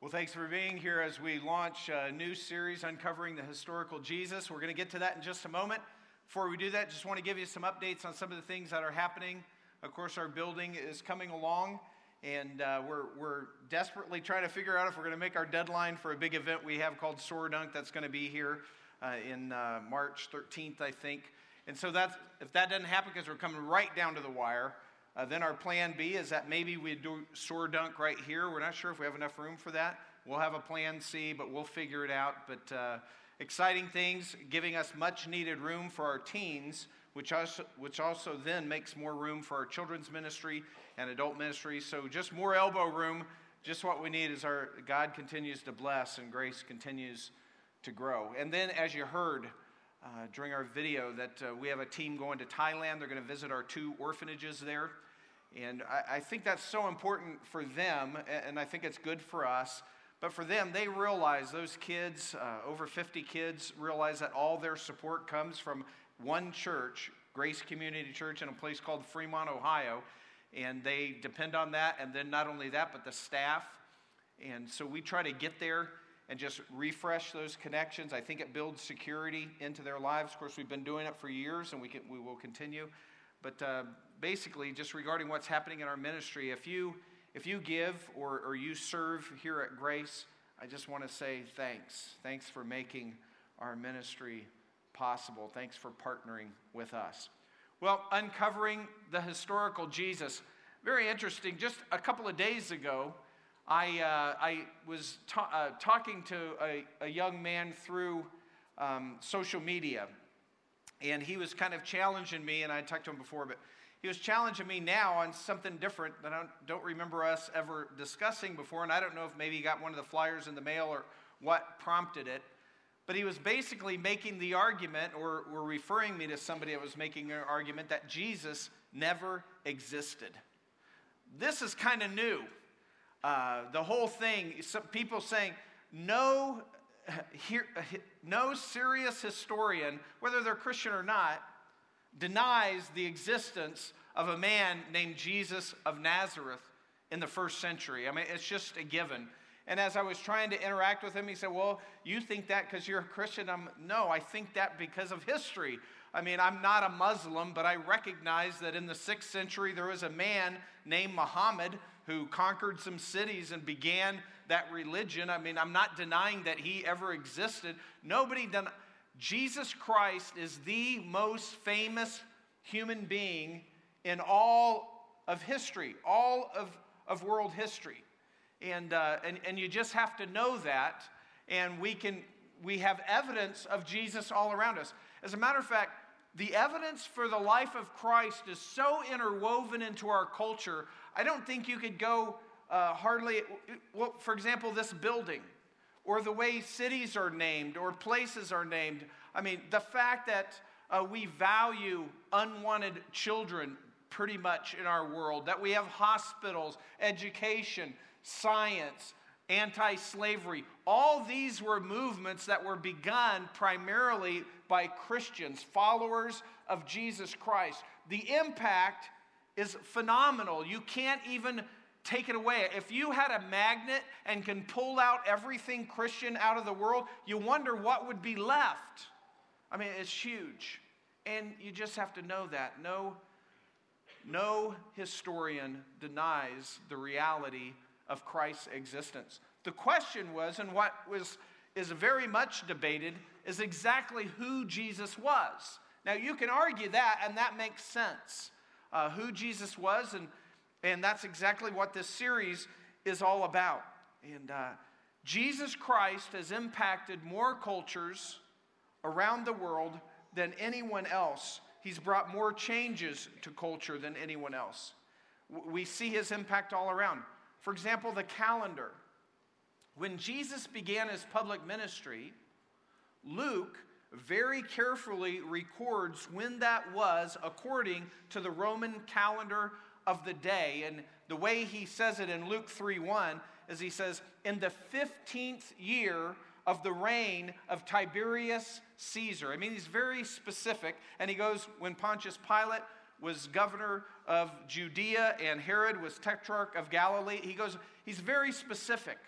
Well, thanks for being here as we launch a new series uncovering the historical Jesus. We're going to get to that in just a moment. Before we do that, just want to give you some updates on some of the things that are happening. Of course, our building is coming along, and uh, we're, we're desperately trying to figure out if we're going to make our deadline for a big event we have called Sword Dunk that's going to be here uh, in uh, March 13th, I think. And so that's, if that doesn't happen because we're coming right down to the wire, uh, then our plan B is that maybe we do soar dunk right here. We're not sure if we have enough room for that. We'll have a plan C, but we'll figure it out. But uh, exciting things, giving us much needed room for our teens, which also, which also then makes more room for our children's ministry and adult ministry. So just more elbow room. Just what we need is our God continues to bless and grace continues to grow. And then, as you heard, uh, during our video that uh, we have a team going to Thailand. They're going to visit our two orphanages there. And I, I, think that's so important for them, and I think it's good for us. But for them, they realize, those kids, uh, over 50 kids, realize that all their support comes from one church, Grace Community Church, in a place called Fremont, Ohio. And they depend on that. And then not only that, but the staff. And so we try to get there and just refresh those connections. I think it builds security into their lives. Of course, we've been doing it for years and we, can, we will continue. But uh, basically, just regarding what's happening in our ministry, if you, if you give or, or you serve here at Grace, I just want to say thanks. Thanks for making our ministry possible. Thanks for partnering with us. Well, uncovering the historical Jesus. Very interesting. Just a couple of days ago, I, uh, I was ta- uh, talking to a, a, young man through um, social media, and he was kind of challenging me, and I talked to him before, but he was challenging me now on something different that I don't remember us ever discussing before, and I don't know if maybe he got one of the flyers in the mail or what prompted it. But he was basically making the argument, or, or referring me to somebody that was making an argument, that Jesus never existed. This is kind of new. Uh, the whole thing, some people saying, no, here, no serious historian, whether they're Christian or not, denies the existence of a man named Jesus of Nazareth in the first century. I mean, it's just a given. And as I was trying to interact with him, he said, Well, you think that because you're a Christian? I'm, no, I think that because of history. I mean, I'm not a Muslim, but I recognize that in the sixth century there was a man named Muhammad who conquered some cities and began that religion. I mean, I'm not denying that he ever existed. Nobody done. Jesus Christ is the most famous human being in all of history, all of, of world history. And, uh, and, and you just have to know that, and we can we have evidence of Jesus all around us. As a matter of fact, the evidence for the life of Christ is so interwoven into our culture I don't think you could go uh, hardly, well, for example, this building or the way cities are named or places are named. I mean, the fact that uh, we value unwanted children pretty much in our world, that we have hospitals, education, science, anti slavery. All these were movements that were begun primarily by Christians, followers of Jesus Christ. The impact is phenomenal. You can't even take it away. If you had a magnet and can pull out everything Christian out of the world, you wonder what would be left. I mean, it's huge. And you just have to know that. No, no historian denies the reality of Christ's existence. The question was, and what was is very much debated, is exactly who Jesus was. Now you can argue that, and that makes sense uh, who Jesus was, and, and that's exactly what this series is all about. And uh, Jesus Christ has impacted more cultures around the world than anyone else. He's brought more changes to culture than anyone else. We see his impact all around. For example, the calendar. When Jesus began his public ministry, Luke very carefully records when that was according to the Roman calendar of the day. And the way he says it in Luke 3 1 is he says, In the 15th year of the reign of Tiberius Caesar. I mean, he's very specific. And he goes, When Pontius Pilate was governor of Judea and Herod was tetrarch of Galilee, he goes, he's very specific.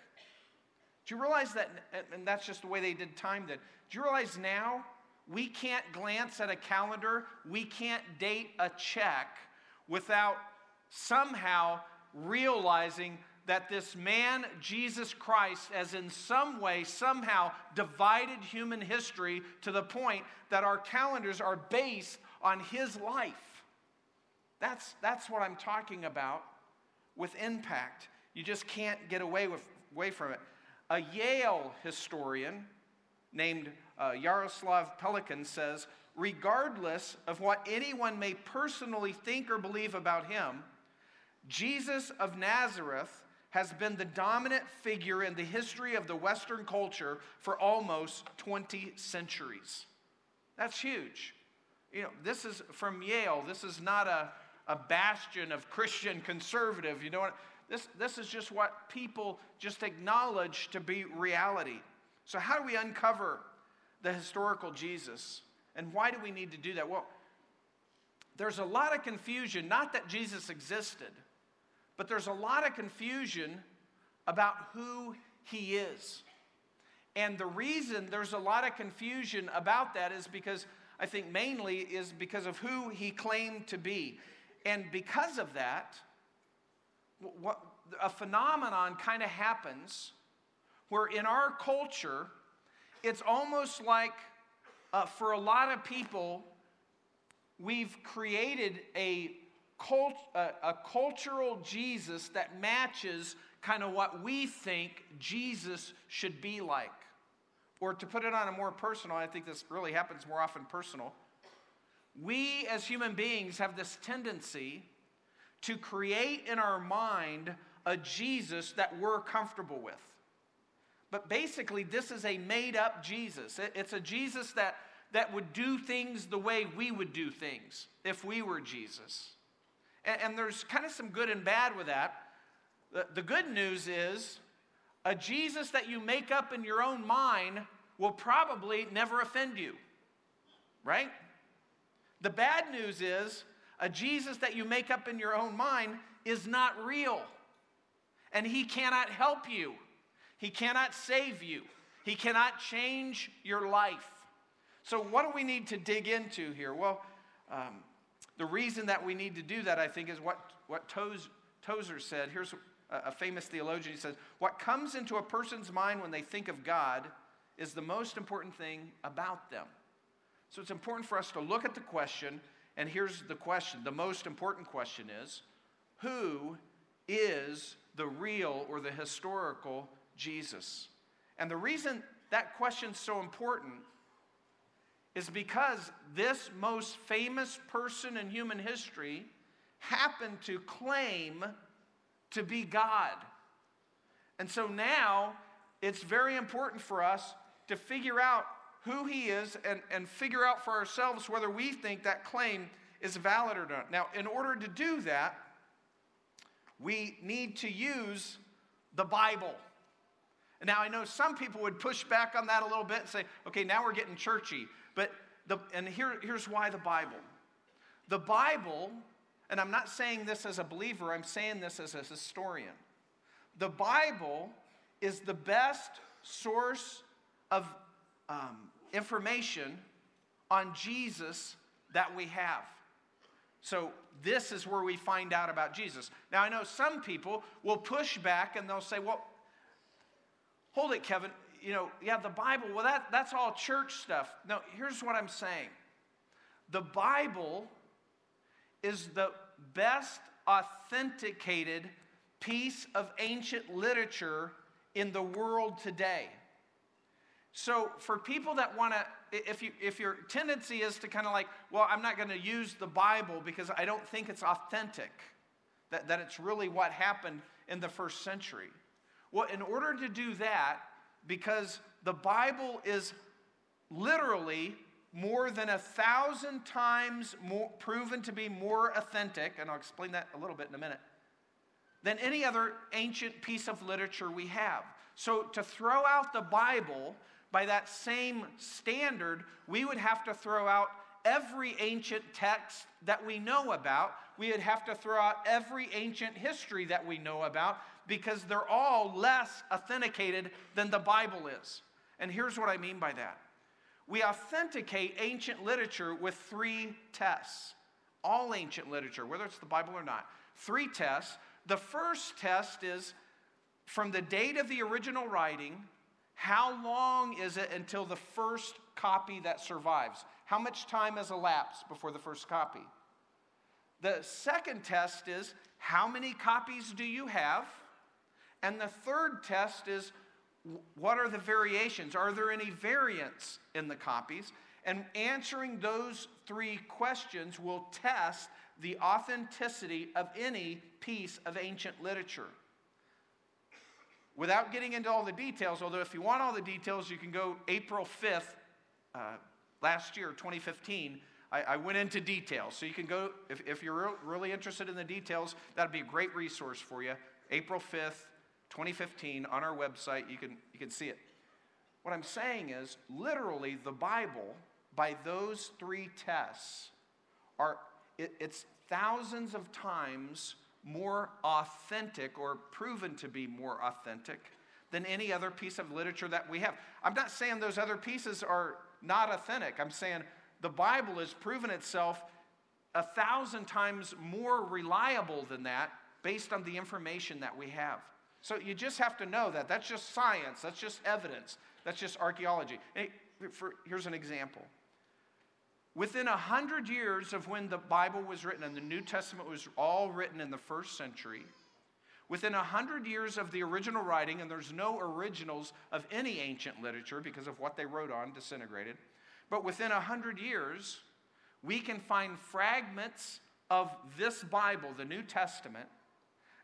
Do you realize that, and that's just the way they did time then? Do you realize now we can't glance at a calendar, we can't date a check without somehow realizing that this man, Jesus Christ, has in some way, somehow divided human history to the point that our calendars are based on his life. That's, that's what I'm talking about with impact. You just can't get away, with, away from it. A Yale historian named uh, Jaroslav Pelikan says regardless of what anyone may personally think or believe about him, Jesus of Nazareth has been the dominant figure in the history of the Western culture for almost 20 centuries. That's huge. You know, this is from Yale. This is not a, a bastion of Christian conservative. You know what? This, this is just what people just acknowledge to be reality. So, how do we uncover the historical Jesus? And why do we need to do that? Well, there's a lot of confusion, not that Jesus existed, but there's a lot of confusion about who he is. And the reason there's a lot of confusion about that is because I think mainly is because of who he claimed to be. And because of that, a phenomenon kind of happens where in our culture, it's almost like uh, for a lot of people, we've created a, cult, uh, a cultural Jesus that matches kind of what we think Jesus should be like. Or to put it on a more personal, I think this really happens more often personal. We as human beings have this tendency to create in our mind a Jesus that we're comfortable with. But basically, this is a made up Jesus. It's a Jesus that, that would do things the way we would do things if we were Jesus. And, and there's kind of some good and bad with that. The, the good news is a Jesus that you make up in your own mind will probably never offend you, right? The bad news is a Jesus that you make up in your own mind is not real, and he cannot help you. He cannot save you, He cannot change your life. So, what do we need to dig into here? Well, um, the reason that we need to do that, I think, is what, what Toz, Tozer said. Here's a, a famous theologian. He says, What comes into a person's mind when they think of God is the most important thing about them. So, it's important for us to look at the question, and here's the question the most important question is Who is the real or the historical Jesus? And the reason that question's so important is because this most famous person in human history happened to claim to be God. And so now it's very important for us to figure out who he is and, and figure out for ourselves whether we think that claim is valid or not. Now, in order to do that, we need to use the Bible. Now, I know some people would push back on that a little bit and say, okay, now we're getting churchy. But, the, and here, here's why the Bible. The Bible, and I'm not saying this as a believer, I'm saying this as a historian. The Bible is the best source of um, information on Jesus that we have. So, this is where we find out about Jesus. Now, I know some people will push back and they'll say, well, hold it, Kevin. You know, yeah, the Bible, well, that, that's all church stuff. No, here's what I'm saying the Bible is the best authenticated piece of ancient literature in the world today. So, for people that want to, if, you, if your tendency is to kind of like, well, I'm not going to use the Bible because I don't think it's authentic, that, that it's really what happened in the first century. Well, in order to do that, because the Bible is literally more than a thousand times more, proven to be more authentic, and I'll explain that a little bit in a minute, than any other ancient piece of literature we have. So to throw out the Bible by that same standard, we would have to throw out every ancient text that we know about, we would have to throw out every ancient history that we know about because they're all less authenticated than the Bible is. And here's what I mean by that we authenticate ancient literature with three tests. All ancient literature, whether it's the Bible or not, three tests. The first test is from the date of the original writing, how long is it until the first copy that survives? How much time has elapsed before the first copy? The second test is how many copies do you have? And the third test is what are the variations? Are there any variants in the copies? And answering those three questions will test the authenticity of any piece of ancient literature. Without getting into all the details, although if you want all the details, you can go April 5th, uh, last year, 2015. I, I, went into details. So you can go, if, if you're re- really interested in the details, that'd be a great resource for you. April 5th, 2015 on our website. You can, you can see it. What I'm saying is, literally, the Bible, by those three tests, are it, it's thousands of times more authentic or proven to be more authentic than any other piece of literature that we have. I'm not saying those other pieces are not authentic. I'm saying the Bible has proven itself a thousand times more reliable than that based on the information that we have. So you just have to know that. That's just science, that's just evidence, that's just archaeology. Here's an example. Within a hundred years of when the Bible was written and the New Testament was all written in the first century, within a hundred years of the original writing, and there's no originals of any ancient literature because of what they wrote on disintegrated, but within a hundred years, we can find fragments of this Bible, the New Testament,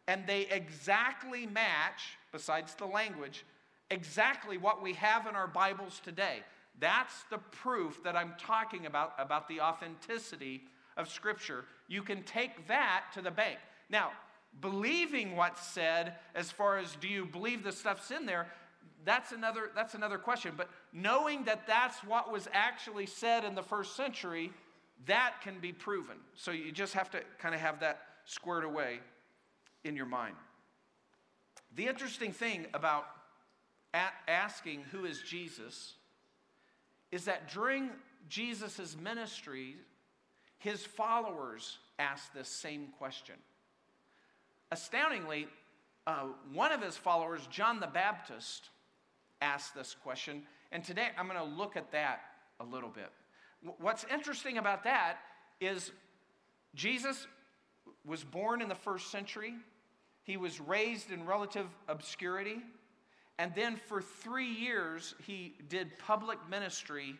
and they exactly match, besides the language, exactly what we have in our Bibles today. That's the proof that I'm talking about, about the authenticity of Scripture. You can take that to the bank. Now, believing what's said, as far as do you believe the stuff's in there, that's another, that's another question. But knowing that that's what was actually said in the first century, that can be proven. So you just have to kind of have that squared away in your mind. The interesting thing about asking who is Jesus is that during Jesus' ministry, his followers asked this same question. Astoundingly, uh, one of his followers, John the Baptist, asked this question, and today I'm going to look at that a little bit. What's interesting about that is Jesus was born in the first century. He was raised in relative obscurity. And then for three years, he did public ministry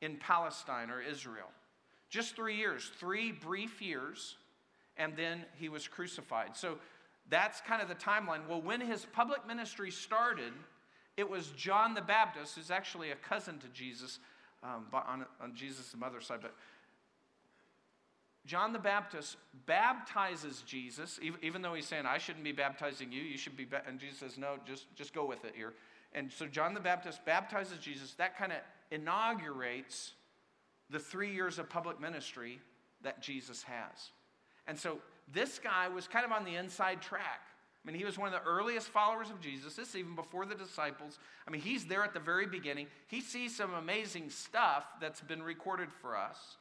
in Palestine or Israel. Just three years, three brief years, and then he was crucified. So that's kind of the timeline. Well, when his public ministry started, it was John the Baptist, who's actually a cousin to Jesus um, on, on Jesus' mother's side, but John the Baptist baptizes Jesus, even though he's saying, I shouldn't be baptizing you, you should be. And Jesus says, No, just, just go with it here. And so John the Baptist baptizes Jesus. That kind of inaugurates the three years of public ministry that Jesus has. And so this guy was kind of on the inside track. I mean, he was one of the earliest followers of Jesus. This even before the disciples. I mean, he's there at the very beginning. He sees some amazing stuff that's been recorded for us.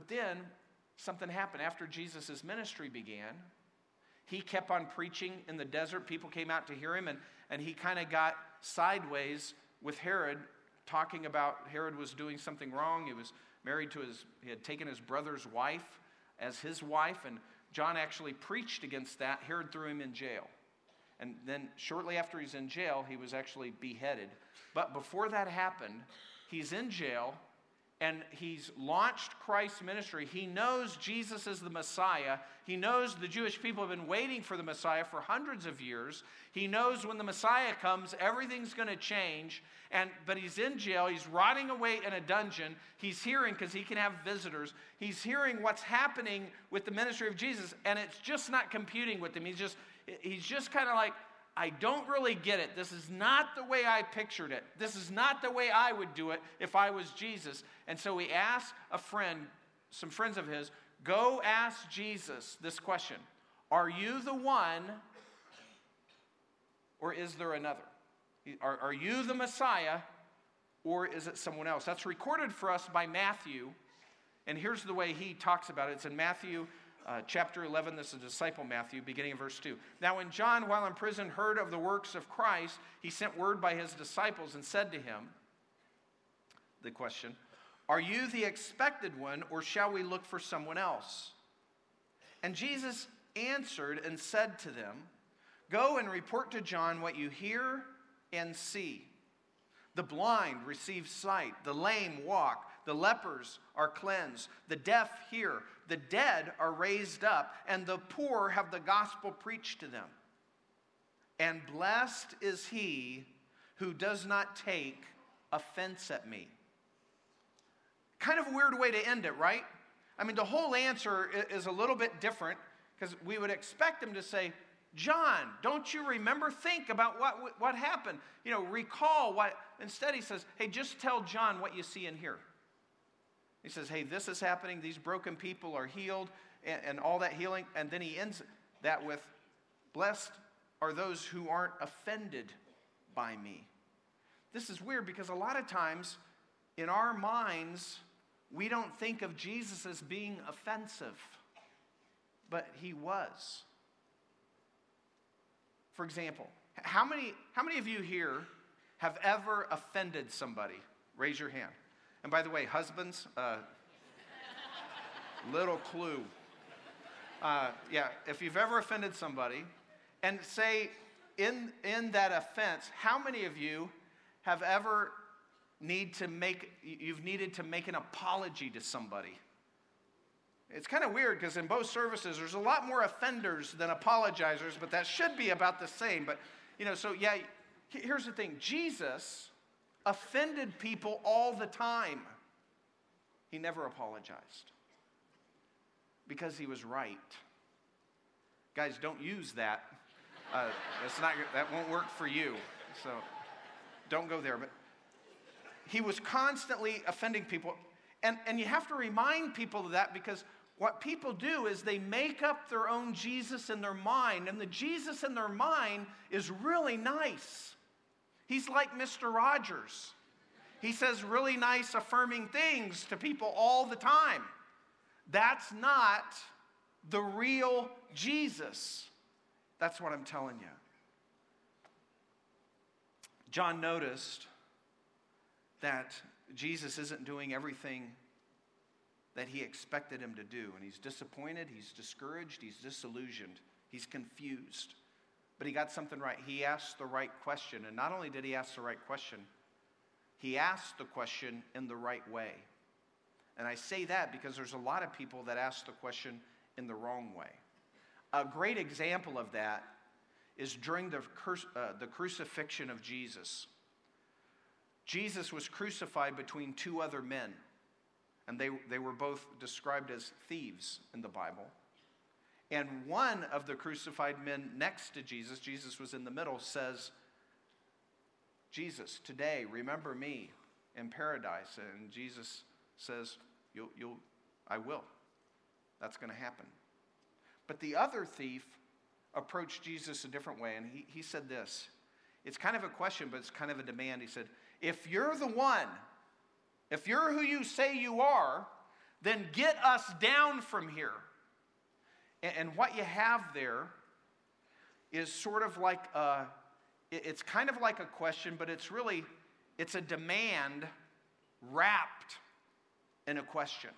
But then something happened after Jesus' ministry began. He kept on preaching in the desert. People came out to hear him, and, and he kind of got sideways with Herod, talking about Herod was doing something wrong. He was married to his, he had taken his brother's wife as his wife, and John actually preached against that. Herod threw him in jail. And then shortly after he's in jail, he was actually beheaded. But before that happened, he's in jail and he's launched Christ's ministry. He knows Jesus is the Messiah. He knows the Jewish people have been waiting for the Messiah for hundreds of years. He knows when the Messiah comes, everything's going to change. And, but he's in jail. He's rotting away in a dungeon. He's hearing, because he can have visitors, he's hearing what's happening with the ministry of Jesus, and it's just not computing with him. He's just, he's just kind of like, I don't really get it. This is not the way I pictured it. This is not the way I would do it if I was Jesus. And so he asked a friend, some friends of his, Go ask Jesus this question Are you the one, or is there another? Are, are you the Messiah, or is it someone else? That's recorded for us by Matthew. And here's the way he talks about it it's in Matthew uh, chapter 11. This is disciple Matthew, beginning in verse 2. Now, when John, while in prison, heard of the works of Christ, he sent word by his disciples and said to him, The question, Are you the expected one, or shall we look for someone else? And Jesus answered and said to them, Go and report to John what you hear and see. The blind receive sight, the lame walk, the lepers are cleansed, the deaf hear, the dead are raised up, and the poor have the gospel preached to them. And blessed is he who does not take offense at me. Kind of a weird way to end it, right? I mean, the whole answer is a little bit different because we would expect him to say, John, don't you remember? Think about what, what happened. You know, recall what. Instead, he says, Hey, just tell John what you see and hear. He says, Hey, this is happening. These broken people are healed, and, and all that healing. And then he ends that with, Blessed are those who aren't offended by me. This is weird because a lot of times in our minds, we don't think of Jesus as being offensive, but he was. For example, how many, how many of you here have ever offended somebody? Raise your hand. And by the way, husbands, uh, little clue. Uh, yeah, if you've ever offended somebody, and say in, in that offense, how many of you have ever need to make, you've needed to make an apology to somebody? It's kind of weird because in both services, there's a lot more offenders than apologizers, but that should be about the same. But, you know, so yeah, here's the thing Jesus offended people all the time. He never apologized because he was right. Guys, don't use that. Uh, that's not, that won't work for you. So don't go there. But he was constantly offending people. And, and you have to remind people of that because what people do is they make up their own Jesus in their mind, and the Jesus in their mind is really nice. He's like Mr. Rogers. He says really nice, affirming things to people all the time. That's not the real Jesus. That's what I'm telling you. John noticed that Jesus isn't doing everything that he expected him to do. And he's disappointed, he's discouraged, he's disillusioned, he's confused. But he got something right. He asked the right question. And not only did he ask the right question, he asked the question in the right way. And I say that because there's a lot of people that ask the question in the wrong way. A great example of that is during the, uh, the crucifixion of Jesus. Jesus was crucified between two other men and they, they were both described as thieves in the Bible. And one of the crucified men next to Jesus, Jesus was in the middle, says, Jesus, today, remember me in paradise. And Jesus says, you'll, you'll, I will. That's going to happen. But the other thief approached Jesus a different way, and he, he said this. It's kind of a question, but it's kind of a demand. He said, If you're the one if you're who you say you are, then get us down from here. And, what you have there is sort of like a, it's kind of like a question, but it's really, it's a demand wrapped in a question.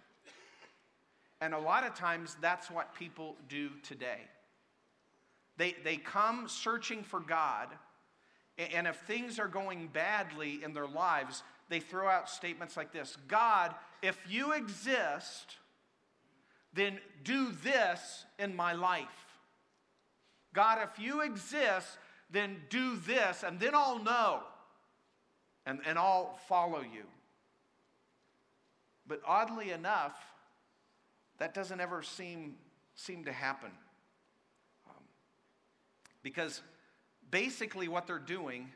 And a lot of times that's what people do today. They, they come searching for God, and if things are going badly in their lives, they throw out statements like this God, if you exist, then do this in my life. God, if you exist, then do this, and then I'll know, and, and I'll follow you. But oddly enough, that doesn't ever seem, seem to happen. Um, because basically, what they're doing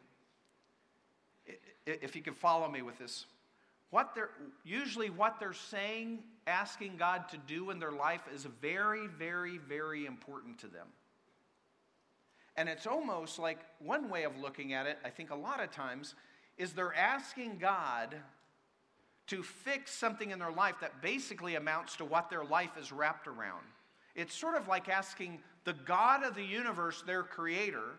if you can follow me with this, what they're usually what they're saying, asking God to do in their life is very, very, very important to them. And it's almost like one way of looking at it, I think a lot of times, is they're asking God to fix something in their life that basically amounts to what their life is wrapped around. It's sort of like asking the God of the universe, their creator,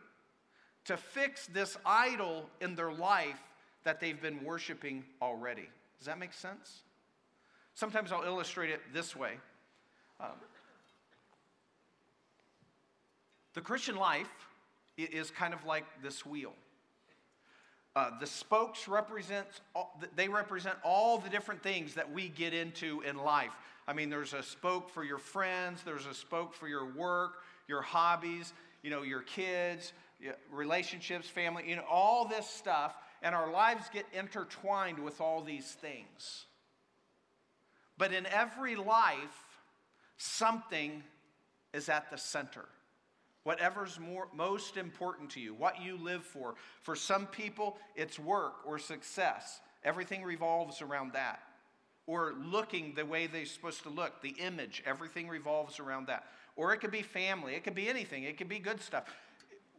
to fix this idol in their life that they've been worshiping already. Does that make sense? Sometimes I'll illustrate it this way. Um, the Christian life is kind of like this wheel. Uh, the spokes represent they represent all the different things that we get into in life. I mean, there's a spoke for your friends, there's a spoke for your work, your hobbies, you know, your kids, relationships, family, you know, all this stuff, and our lives get intertwined with all these things. But in every life, something is at the center whatever's more, most important to you, what you live for. For some people, it's work or success. Everything revolves around that. Or looking the way they're supposed to look, the image, everything revolves around that. Or it could be family, it could be anything, it could be good stuff.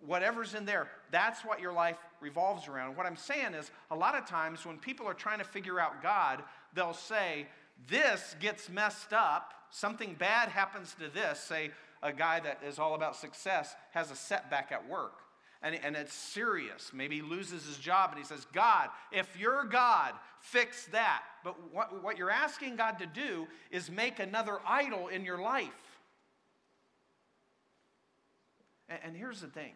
Whatever's in there, that's what your life revolves around. What I'm saying is, a lot of times when people are trying to figure out God, they'll say, This gets messed up, something bad happens to this. Say, a guy that is all about success has a setback at work. And, and it's serious. Maybe he loses his job and he says, God, if you're God, fix that. But what, what you're asking God to do is make another idol in your life. And, and here's the thing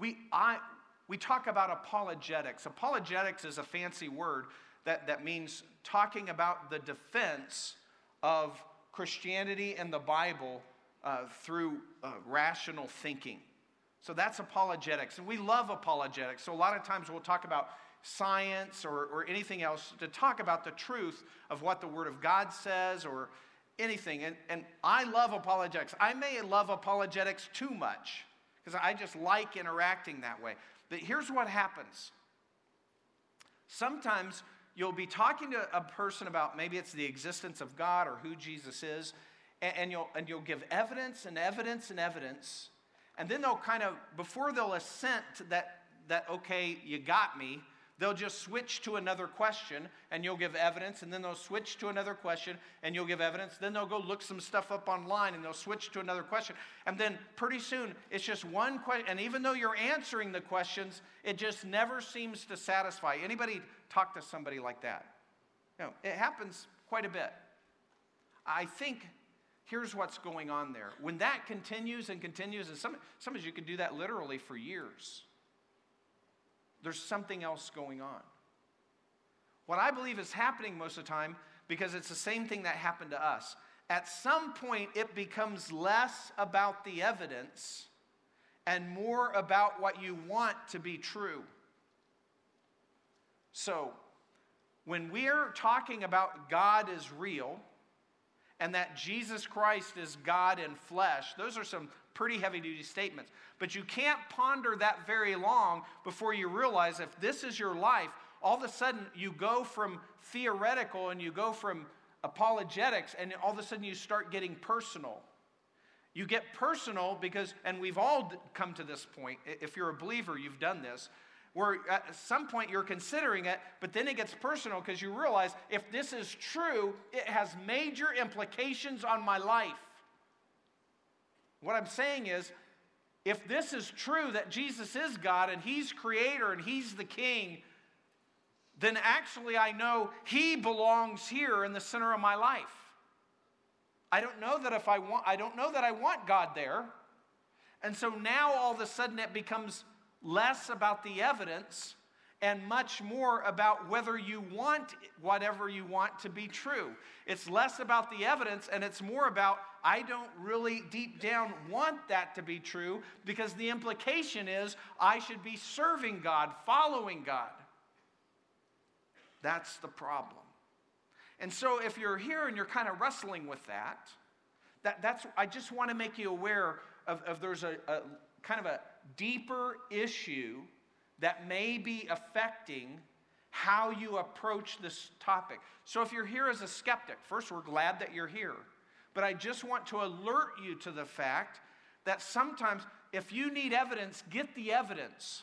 we, I, we talk about apologetics. Apologetics is a fancy word that, that means talking about the defense of Christianity and the Bible uh, through uh, rational thinking. So that's apologetics. And we love apologetics. So a lot of times we'll talk about science or, or anything else to talk about the truth of what the Word of God says or anything. And, and I love apologetics. I may love apologetics too much because I just like interacting that way. But here's what happens sometimes you'll be talking to a person about maybe it's the existence of God or who Jesus is, and, and, you'll, and you'll give evidence and evidence and evidence, and then they'll kind of, before they'll assent that, that okay, you got me, they'll just switch to another question and you'll give evidence, and then they'll switch to another question and you'll give evidence. Then they'll go look some stuff up online and they'll switch to another question. And then pretty soon it's just one question. And even though you're answering the questions, it just never seems to satisfy. Anybody talk to somebody like that? You know, it happens quite a bit. I think here's what's going on there. When that continues and continues, and some, some of you can do that literally for years there's something else going on. What I believe is happening most of the time, because it's the same thing that happened to us, at some point it becomes less about the evidence and more about what you want to be true. So, when we're talking about God is real and that Jesus Christ is God in flesh, those are some pretty heavy duty statements. But you can't ponder that very long before you realize if this is your life, all of a sudden you go from theoretical and you go from apologetics, and all of a sudden you start getting personal. You get personal because, and we've all come to this point, if you're a believer, you've done this, where at some point you're considering it, but then it gets personal because you realize if this is true, it has major implications on my life. What I'm saying is, if this is true that Jesus is God and He's creator and He's the king, then actually I know He belongs here in the center of my life. I don't know that if I want, I don't know that I want God there. And so now all of a sudden it becomes less about the evidence and much more about whether you want whatever you want to be true. It's less about the evidence and it's more about, I don't really deep down want that to be true because the implication is I should be serving God, following God. That's the problem. And so if you're here and you're kind of wrestling with that, that that's, I just want to make you aware of, of there's a, a kind of a deeper issue that may be affecting how you approach this topic. So if you're here as a skeptic, first, we're glad that you're here. But I just want to alert you to the fact that sometimes if you need evidence, get the evidence.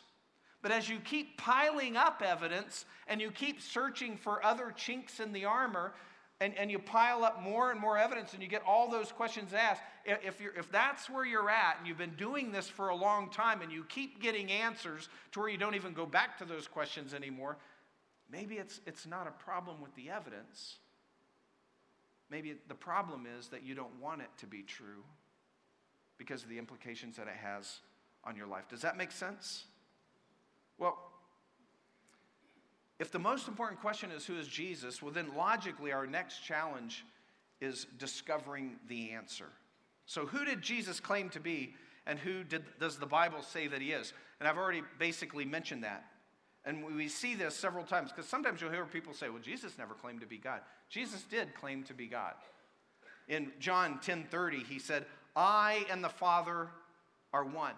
But as you keep piling up evidence and you keep searching for other chinks in the armor, and, and you pile up more and more evidence and you get all those questions asked, if, you're, if that's where you're at and you've been doing this for a long time and you keep getting answers to where you don't even go back to those questions anymore, maybe it's, it's not a problem with the evidence. Maybe the problem is that you don't want it to be true because of the implications that it has on your life. Does that make sense? Well, if the most important question is who is Jesus, well, then logically, our next challenge is discovering the answer. So, who did Jesus claim to be, and who did, does the Bible say that he is? And I've already basically mentioned that. And we see this several times because sometimes you'll hear people say, well, Jesus never claimed to be God. Jesus did claim to be God. In John 10:30, he said, I and the Father are one.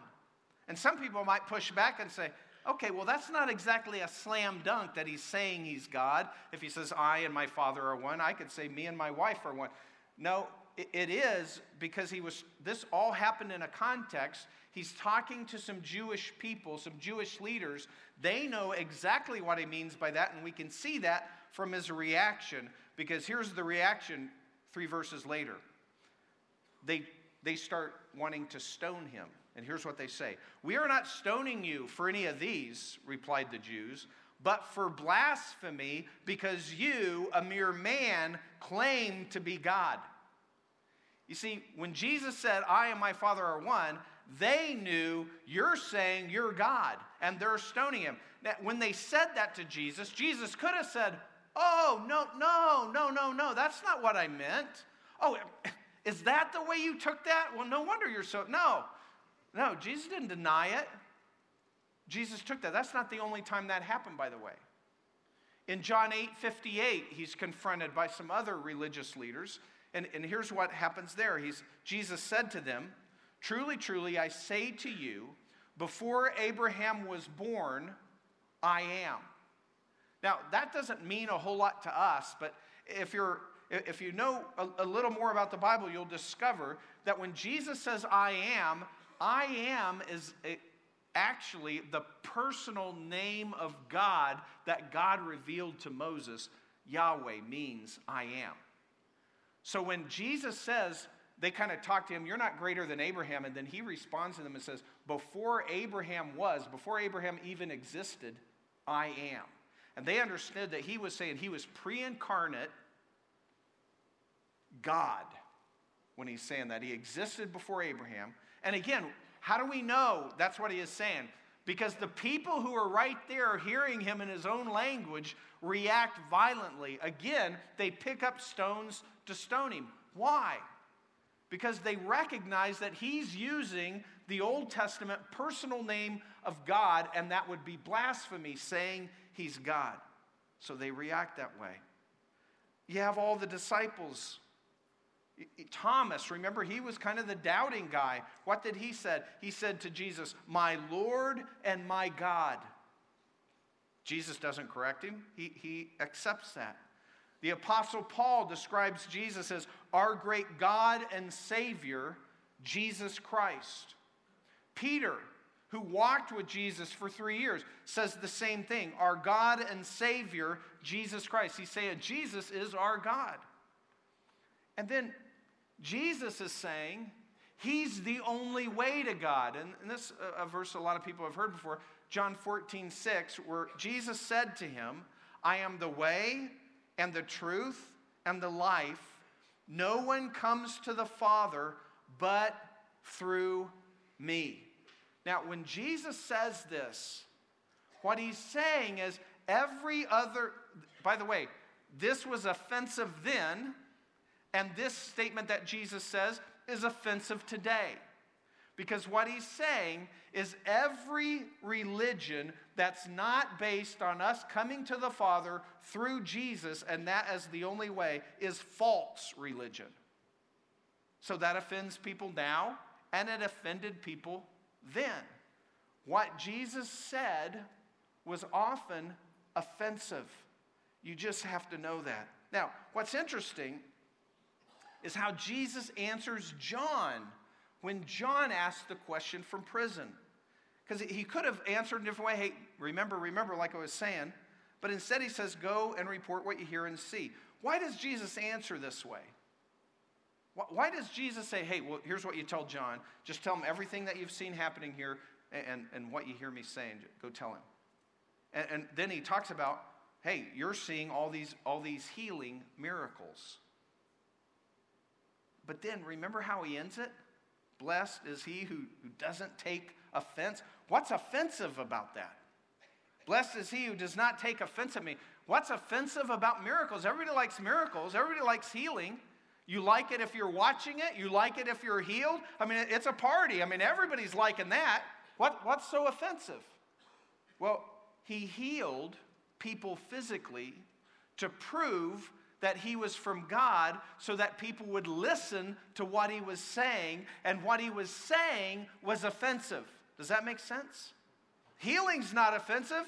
And some people might push back and say, okay, well, that's not exactly a slam dunk that he's saying he's God. If he says, I and my Father are one, I could say, me and my wife are one. No, it is because he was, this all happened in a context. He's talking to some Jewish people, some Jewish leaders. They know exactly what he means by that, and we can see that from his reaction because here's the reaction three verses later. They, they start wanting to stone him. And here's what they say We are not stoning you for any of these, replied the Jews, but for blasphemy, because you, a mere man, claim to be God. You see, when Jesus said, I and my Father are one, they knew you're saying you're God, and they're stoning him. Now, when they said that to Jesus, Jesus could have said, Oh, no, no, no, no, no, that's not what I meant. Oh, is that the way you took that? Well, no wonder you're so. No, no, Jesus didn't deny it. Jesus took that. That's not the only time that happened, by the way. In John 8 58, he's confronted by some other religious leaders. And, and here's what happens there. He's, Jesus said to them, Truly, truly, I say to you, before Abraham was born, I am. Now, that doesn't mean a whole lot to us, but if, you're, if you know a, a little more about the Bible, you'll discover that when Jesus says, I am, I am is actually the personal name of God that God revealed to Moses. Yahweh means I am. So when Jesus says, they kind of talk to him, You're not greater than Abraham. And then he responds to them and says, Before Abraham was, before Abraham even existed, I am. And they understood that he was saying he was pre incarnate God when he's saying that. He existed before Abraham. And again, how do we know that's what he is saying? Because the people who are right there hearing him in his own language react violently. Again, they pick up stones to stone him. Why? Because they recognize that he's using the Old Testament personal name of God, and that would be blasphemy, saying he's God. So they react that way. You have all the disciples Thomas, remember, he was kind of the doubting guy. What did he said? He said to Jesus, "My Lord and my God." Jesus doesn't correct him. He, he accepts that. The apostle Paul describes Jesus as our great God and Savior, Jesus Christ. Peter, who walked with Jesus for three years, says the same thing our God and Savior, Jesus Christ. He's saying Jesus is our God. And then Jesus is saying he's the only way to God. And, this uh, a verse a lot of people have heard before, John 14, 6, where Jesus said to him, I am the way and the truth and the life. No one comes to the Father but through me. Now, when Jesus says this, what he's saying is every other, by the way, this was offensive then and this statement that Jesus says is offensive today. Because what he's saying is every religion that's not based on us coming to the Father through Jesus and that as the only way is false religion. So that offends people now and it offended people then. What Jesus said was often offensive. You just have to know that. Now, what's interesting is how Jesus answers John when John asks the question from prison. Because he could have answered in a different way. Hey, remember, remember, like I was saying. But instead, he says, Go and report what you hear and see. Why does Jesus answer this way? Why does Jesus say, Hey, well, here's what you tell John. Just tell him everything that you've seen happening here and, and what you hear me saying. Go tell him. And, and then he talks about, Hey, you're seeing all these, all these healing miracles. But then remember how he ends it? Blessed is he who, who doesn't take offense. What's offensive about that? Blessed is he who does not take offense at me. What's offensive about miracles? Everybody likes miracles, everybody likes healing. You like it if you're watching it, you like it if you're healed. I mean, it's a party. I mean, everybody's liking that. What, what's so offensive? Well, he healed people physically to prove that he was from God so that people would listen to what he was saying, and what he was saying was offensive. Does that make sense? Healing's not offensive.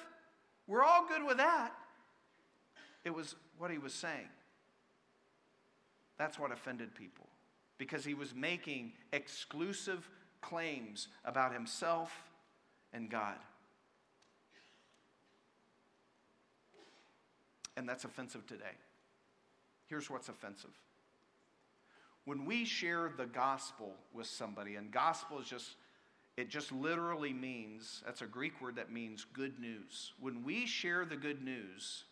We're all good with that. It was what he was saying. That's what offended people because he was making exclusive claims about himself and God. And that's offensive today. Here's what's offensive. When we share the gospel with somebody, and gospel is just, it just literally means, that's a Greek word that means good news. When we share the good news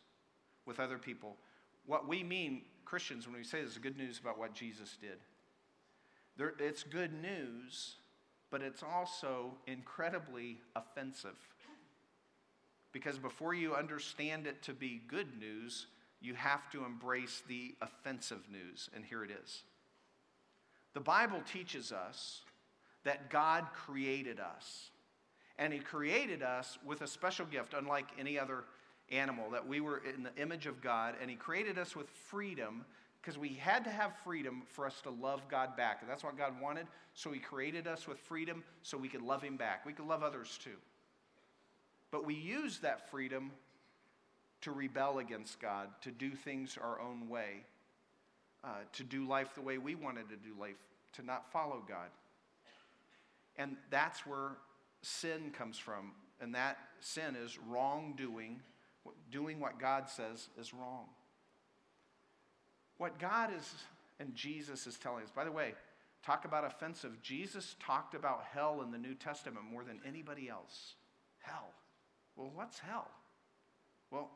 with other people, what we mean, Christians, when we say this is good news about what Jesus did, there, it's good news, but it's also incredibly offensive. Because before you understand it to be good news, you have to embrace the offensive news, and here it is. The Bible teaches us that God created us, and He created us with a special gift, unlike any other animal, that we were in the image of God, and He created us with freedom because we had to have freedom for us to love God back. And that's what God wanted. So He created us with freedom so we could love Him back. We could love others too. But we use that freedom to rebel against God, to do things our own way, uh, to do life the way we wanted to do life, to not follow God. And that's where sin comes from. And that sin is wrongdoing, doing what God says is wrong. What God is and Jesus is telling us, by the way, talk about offensive. Jesus talked about hell in the New Testament more than anybody else. Hell. Well, what's hell? Well,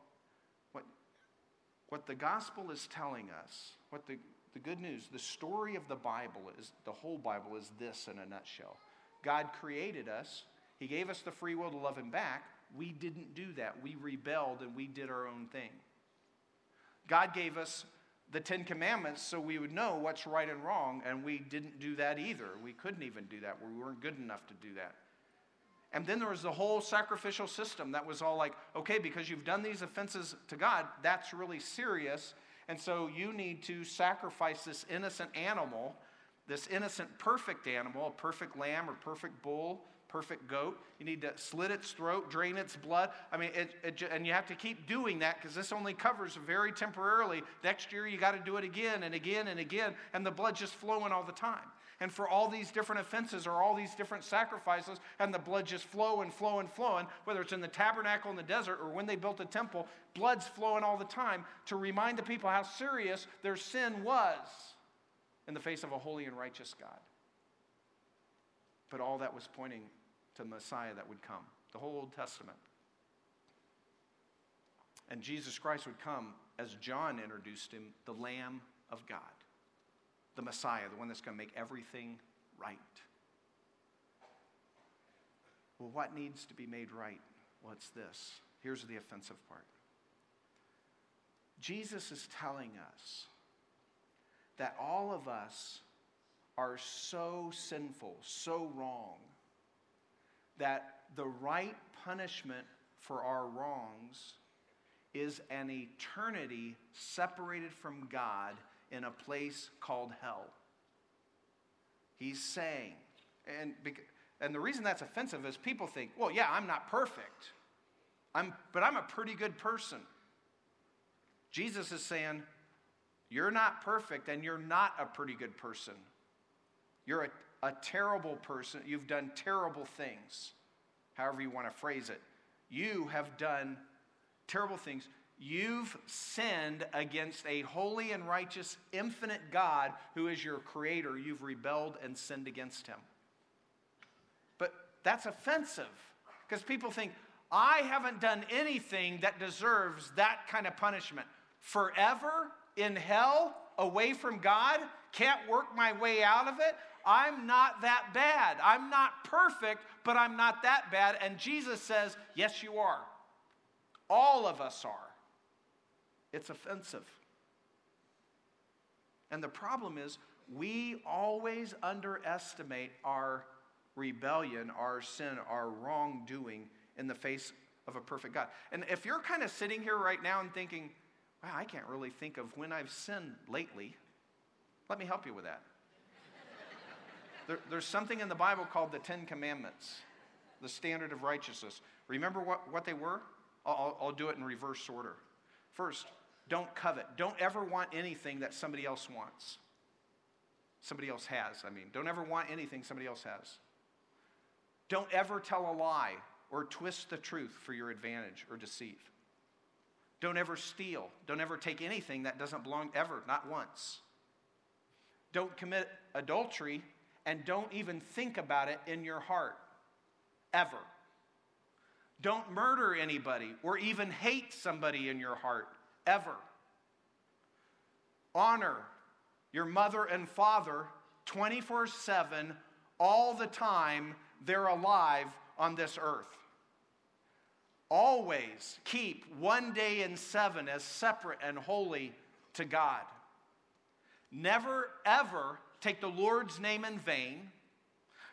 what the gospel is telling us, what the, the good news, the story of the Bible is, the whole Bible is this in a nutshell. God created us, He gave us the free will to love Him back. We didn't do that. We rebelled and we did our own thing. God gave us the Ten Commandments so we would know what's right and wrong, and we didn't do that either. We couldn't even do that. We weren't good enough to do that. And then there was the whole sacrificial system that was all like, okay, because you've done these offenses to God, that's really serious. And so you need to sacrifice this innocent animal, this innocent, perfect animal, a perfect lamb or perfect bull, perfect goat. You need to slit its throat, drain its blood. I mean, it, it, and you have to keep doing that because this only covers very temporarily. Next year, you got to do it again and again and again, and the blood's just flowing all the time and for all these different offenses or all these different sacrifices, and the blood just flow and flow and flowing, whether it's in the tabernacle in the desert or when they built a temple, blood's flowing all the time to remind the people how serious their sin was in the face of a holy and righteous God. But all that was pointing to the Messiah that would come, the whole Old Testament. And Jesus Christ would come, as John introduced him, the Lamb of God the Messiah, the one that's going to make everything right. Well, what needs to be made right? Well, it's this. Here's the offensive part Jesus is telling us that all of us are so sinful, so wrong, that the right punishment for our wrongs is an eternity separated from God in a place called hell. He's saying, and, and the reason that's offensive is people think, well, yeah, I'm not perfect. I'm, but I'm a pretty good person. Jesus is saying, You're not perfect and you're not a pretty good person. You're a, a terrible person. You've done terrible things, however you want to phrase it. You have done terrible things. You've sinned against a holy and righteous, infinite God who is your creator. You've rebelled and sinned against him. But that's offensive because people think, I haven't done anything that deserves that kind of punishment. Forever in hell, away from God, can't work my way out of it. I'm not that bad. I'm not perfect, but I'm not that bad. And Jesus says, Yes, you are. All of us are. It's offensive. And the problem is, we always underestimate our rebellion, our sin, our wrongdoing in the face of a perfect God. And if you're kind of sitting here right now and thinking, wow, I can't really think of when I've sinned lately, let me help you with that. there, there's something in the Bible called the Ten Commandments, the standard of righteousness. Remember what, what they were? I'll, I'll do it in reverse order. First, don't covet. Don't ever want anything that somebody else wants. Somebody else has, I mean. Don't ever want anything somebody else has. Don't ever tell a lie or twist the truth for your advantage or deceive. Don't ever steal. Don't ever take anything that doesn't belong, ever, not once. Don't commit adultery and don't even think about it in your heart, ever. Don't murder anybody or even hate somebody in your heart, ever. Honor your mother and father 24 7, all the time they're alive on this earth. Always keep one day in seven as separate and holy to God. Never, ever take the Lord's name in vain.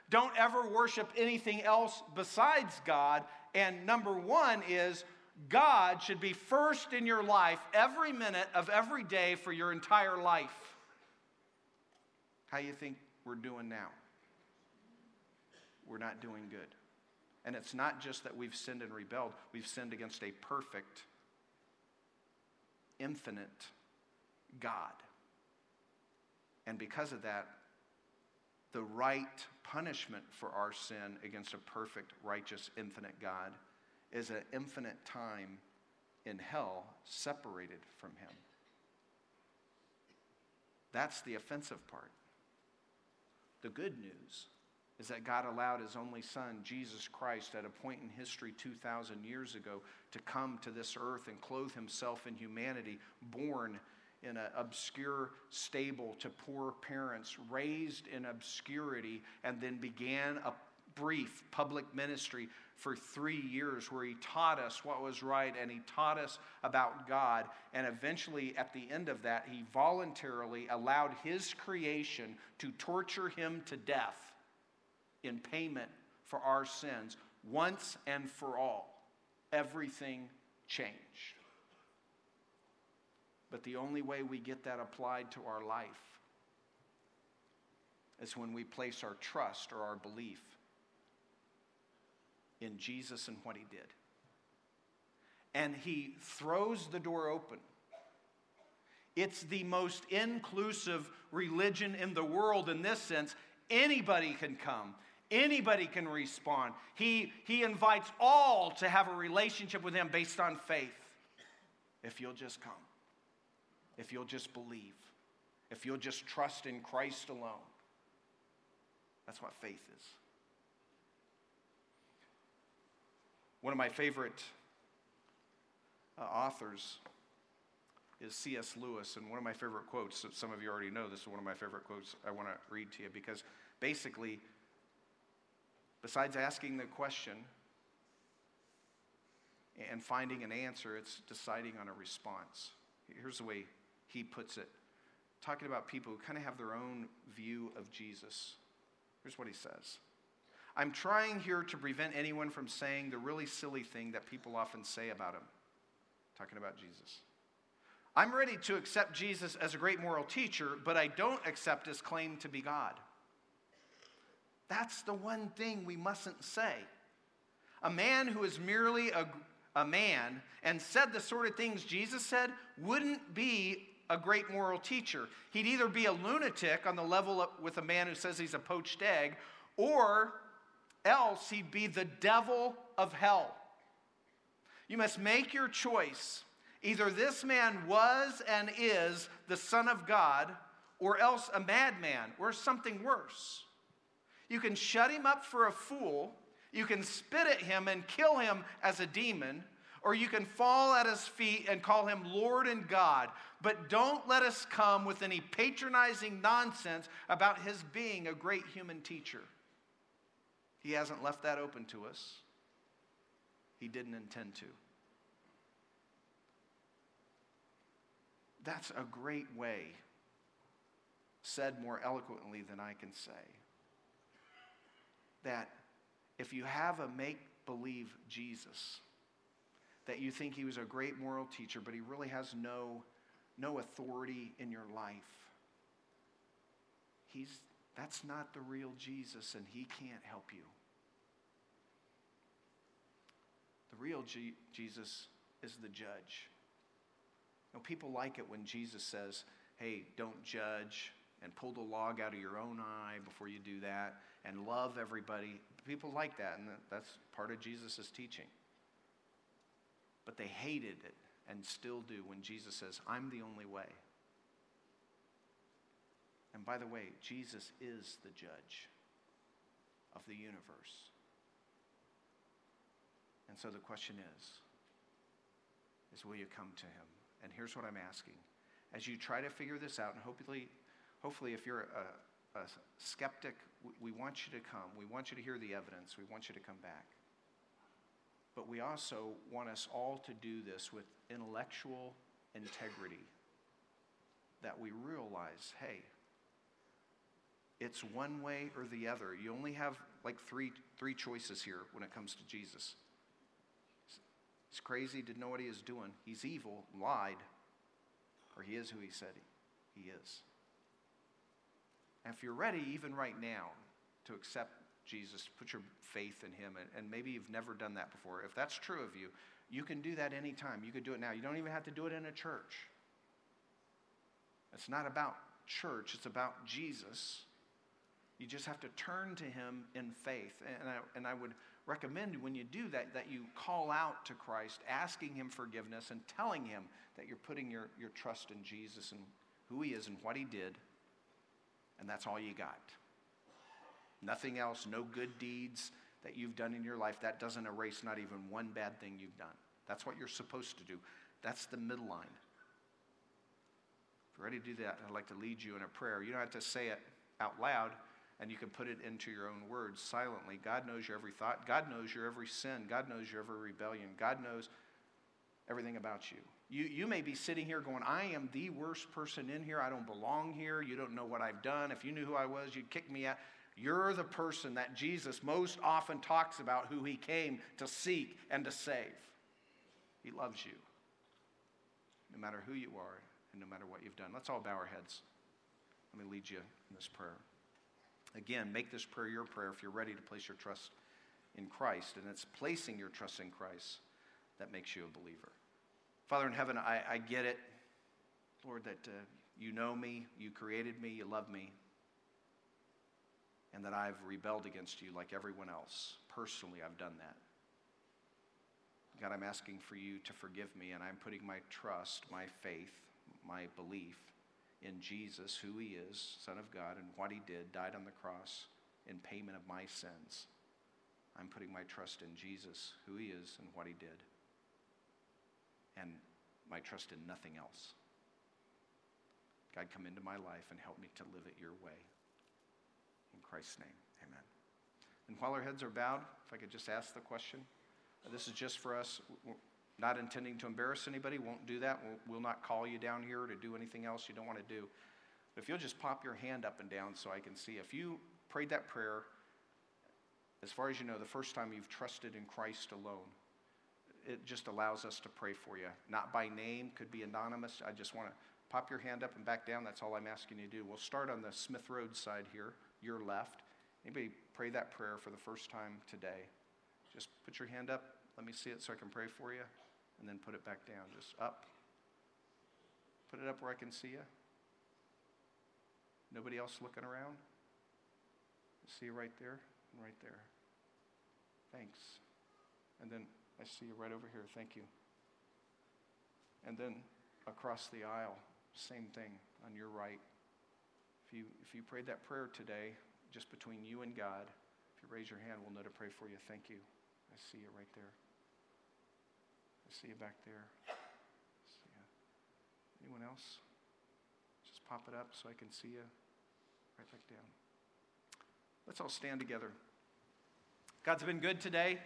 Don't ever worship anything else besides God. And number one is God should be first in your life every minute of every day for your entire life. How you think we're doing now? We're not doing good. And it's not just that we've sinned and rebelled, we've sinned against a perfect, infinite God. And because of that, the right punishment for our sin against a perfect, righteous, infinite God is an infinite time in hell separated from Him. That's the offensive part. The good news is that God allowed His only Son, Jesus Christ, at a point in history 2,000 years ago, to come to this earth and clothe Himself in humanity, born in an obscure stable to poor parents, raised in obscurity, and then began a brief public ministry for three years where he taught us what was right and he taught us about God. And eventually, at the end of that, he voluntarily allowed his creation to torture him to death in payment for our sins once and for all. Everything changed. But the only way we get that applied to our life is when we place our trust or our belief in Jesus and what he did. And he throws the door open. It's the most inclusive religion in the world in this sense. Anybody can come. Anybody can respond. He, he invites all to have a relationship with him based on faith. If you'll just come, if you'll just believe, if you'll just trust in Christ alone. That's what faith is. One of my favorite uh, authors is C.S. Lewis, and one of my favorite quotes, that some of you already know this is one of my favorite quotes I want to read to you because basically, besides asking the question and finding an answer, it's deciding on a response. Here's the way he puts it talking about people who kind of have their own view of Jesus. Here's what he says. I'm trying here to prevent anyone from saying the really silly thing that people often say about him. Talking about Jesus. I'm ready to accept Jesus as a great moral teacher, but I don't accept his claim to be God. That's the one thing we mustn't say. A man who is merely a, a man, and said the sort of things Jesus said, wouldn't be a great moral teacher. He'd either be a lunatic on the level with a man who says he's a poached egg, or else he'd be the devil of hell. You must make your choice. Either this man was and is the Son of God, or else a madman, or something worse. You can shut him up for a fool, you can spit at him and kill him as a demon, or you can fall at his feet and call him Lord and God. But don't let us come with any patronizing nonsense about his being a great human teacher. He hasn't left that open to us, he didn't intend to. That's a great way, said more eloquently than I can say. That if you have a make believe Jesus, that you think he was a great moral teacher, but he really has no, no authority in your life, he's, that's not the real Jesus, and he can't help you. The real G- Jesus is the judge. You know, people like it when Jesus says, hey, don't judge and pull the log out of your own eye before you do that and love everybody. People like that, and that's part of Jesus' teaching. But they hated it and still do when Jesus says, I'm the only way. And by the way, Jesus is the judge of the universe. And so the question is, is will you come to him? And here's what I'm asking. As you try to figure this out, and hopefully, hopefully if you're a, a skeptic, we, we want you to come. We want you to hear the evidence. We want you to come back. But we also want us all to do this with intellectual integrity. That we realize, hey, it's one way or the other. You only have like three, three choices here when it comes to Jesus. He's crazy, didn't know what he was doing. He's evil, lied, or he is who he said he, he is. And if you're ready, even right now, to accept Jesus, put your faith in him, and, and maybe you've never done that before, if that's true of you, you can do that anytime. You could do it now. You don't even have to do it in a church. It's not about church, it's about Jesus. You just have to turn to him in faith. And I, and I would recommend when you do that, that you call out to Christ, asking him forgiveness and telling him that you're putting your, your trust in Jesus and who he is and what he did. And that's all you got. Nothing else, no good deeds that you've done in your life. That doesn't erase not even one bad thing you've done. That's what you're supposed to do. That's the middle line. If you're ready to do that, I'd like to lead you in a prayer. You don't have to say it out loud, and you can put it into your own words silently. God knows your every thought. God knows your every sin. God knows your every rebellion. God knows everything about you. You, you may be sitting here going, I am the worst person in here. I don't belong here. You don't know what I've done. If you knew who I was, you'd kick me out. You're the person that Jesus most often talks about who he came to seek and to save. He loves you, no matter who you are and no matter what you've done. Let's all bow our heads. Let me lead you in this prayer. Again, make this prayer your prayer if you're ready to place your trust in Christ. And it's placing your trust in Christ that makes you a believer. Father in heaven, I, I get it, Lord, that uh, you know me, you created me, you love me and that I've rebelled against you like everyone else. Personally, I've done that. God, I'm asking for you to forgive me, and I'm putting my trust, my faith, my belief in Jesus, who he is, Son of God, and what he did, died on the cross in payment of my sins. I'm putting my trust in Jesus, who he is, and what he did, and my trust in nothing else. God, come into my life and help me to live it your way. In Christ's name, amen. And while our heads are bowed, if I could just ask the question. This is just for us, not intending to embarrass anybody, won't do that. We'll, we'll not call you down here to do anything else you don't want to do. But if you'll just pop your hand up and down so I can see. If you prayed that prayer, as far as you know, the first time you've trusted in Christ alone, it just allows us to pray for you. Not by name, could be anonymous. I just want to pop your hand up and back down. That's all I'm asking you to do. We'll start on the Smith Road side here your left. Anybody pray that prayer for the first time today? Just put your hand up. Let me see it so I can pray for you. And then put it back down. Just up. Put it up where I can see you. Nobody else looking around? See you right there and right there. Thanks. And then I see you right over here. Thank you. And then across the aisle, same thing on your right. If you, if you prayed that prayer today, just between you and God, if you raise your hand, we'll know to pray for you. Thank you. I see you right there. I see you back there. You. Anyone else? Just pop it up so I can see you. Right back down. Let's all stand together. God's been good today.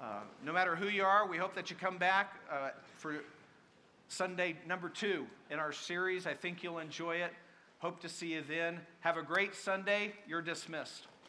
Uh, no matter who you are, we hope that you come back uh, for Sunday number two in our series. I think you'll enjoy it. Hope to see you then. Have a great Sunday. You're dismissed.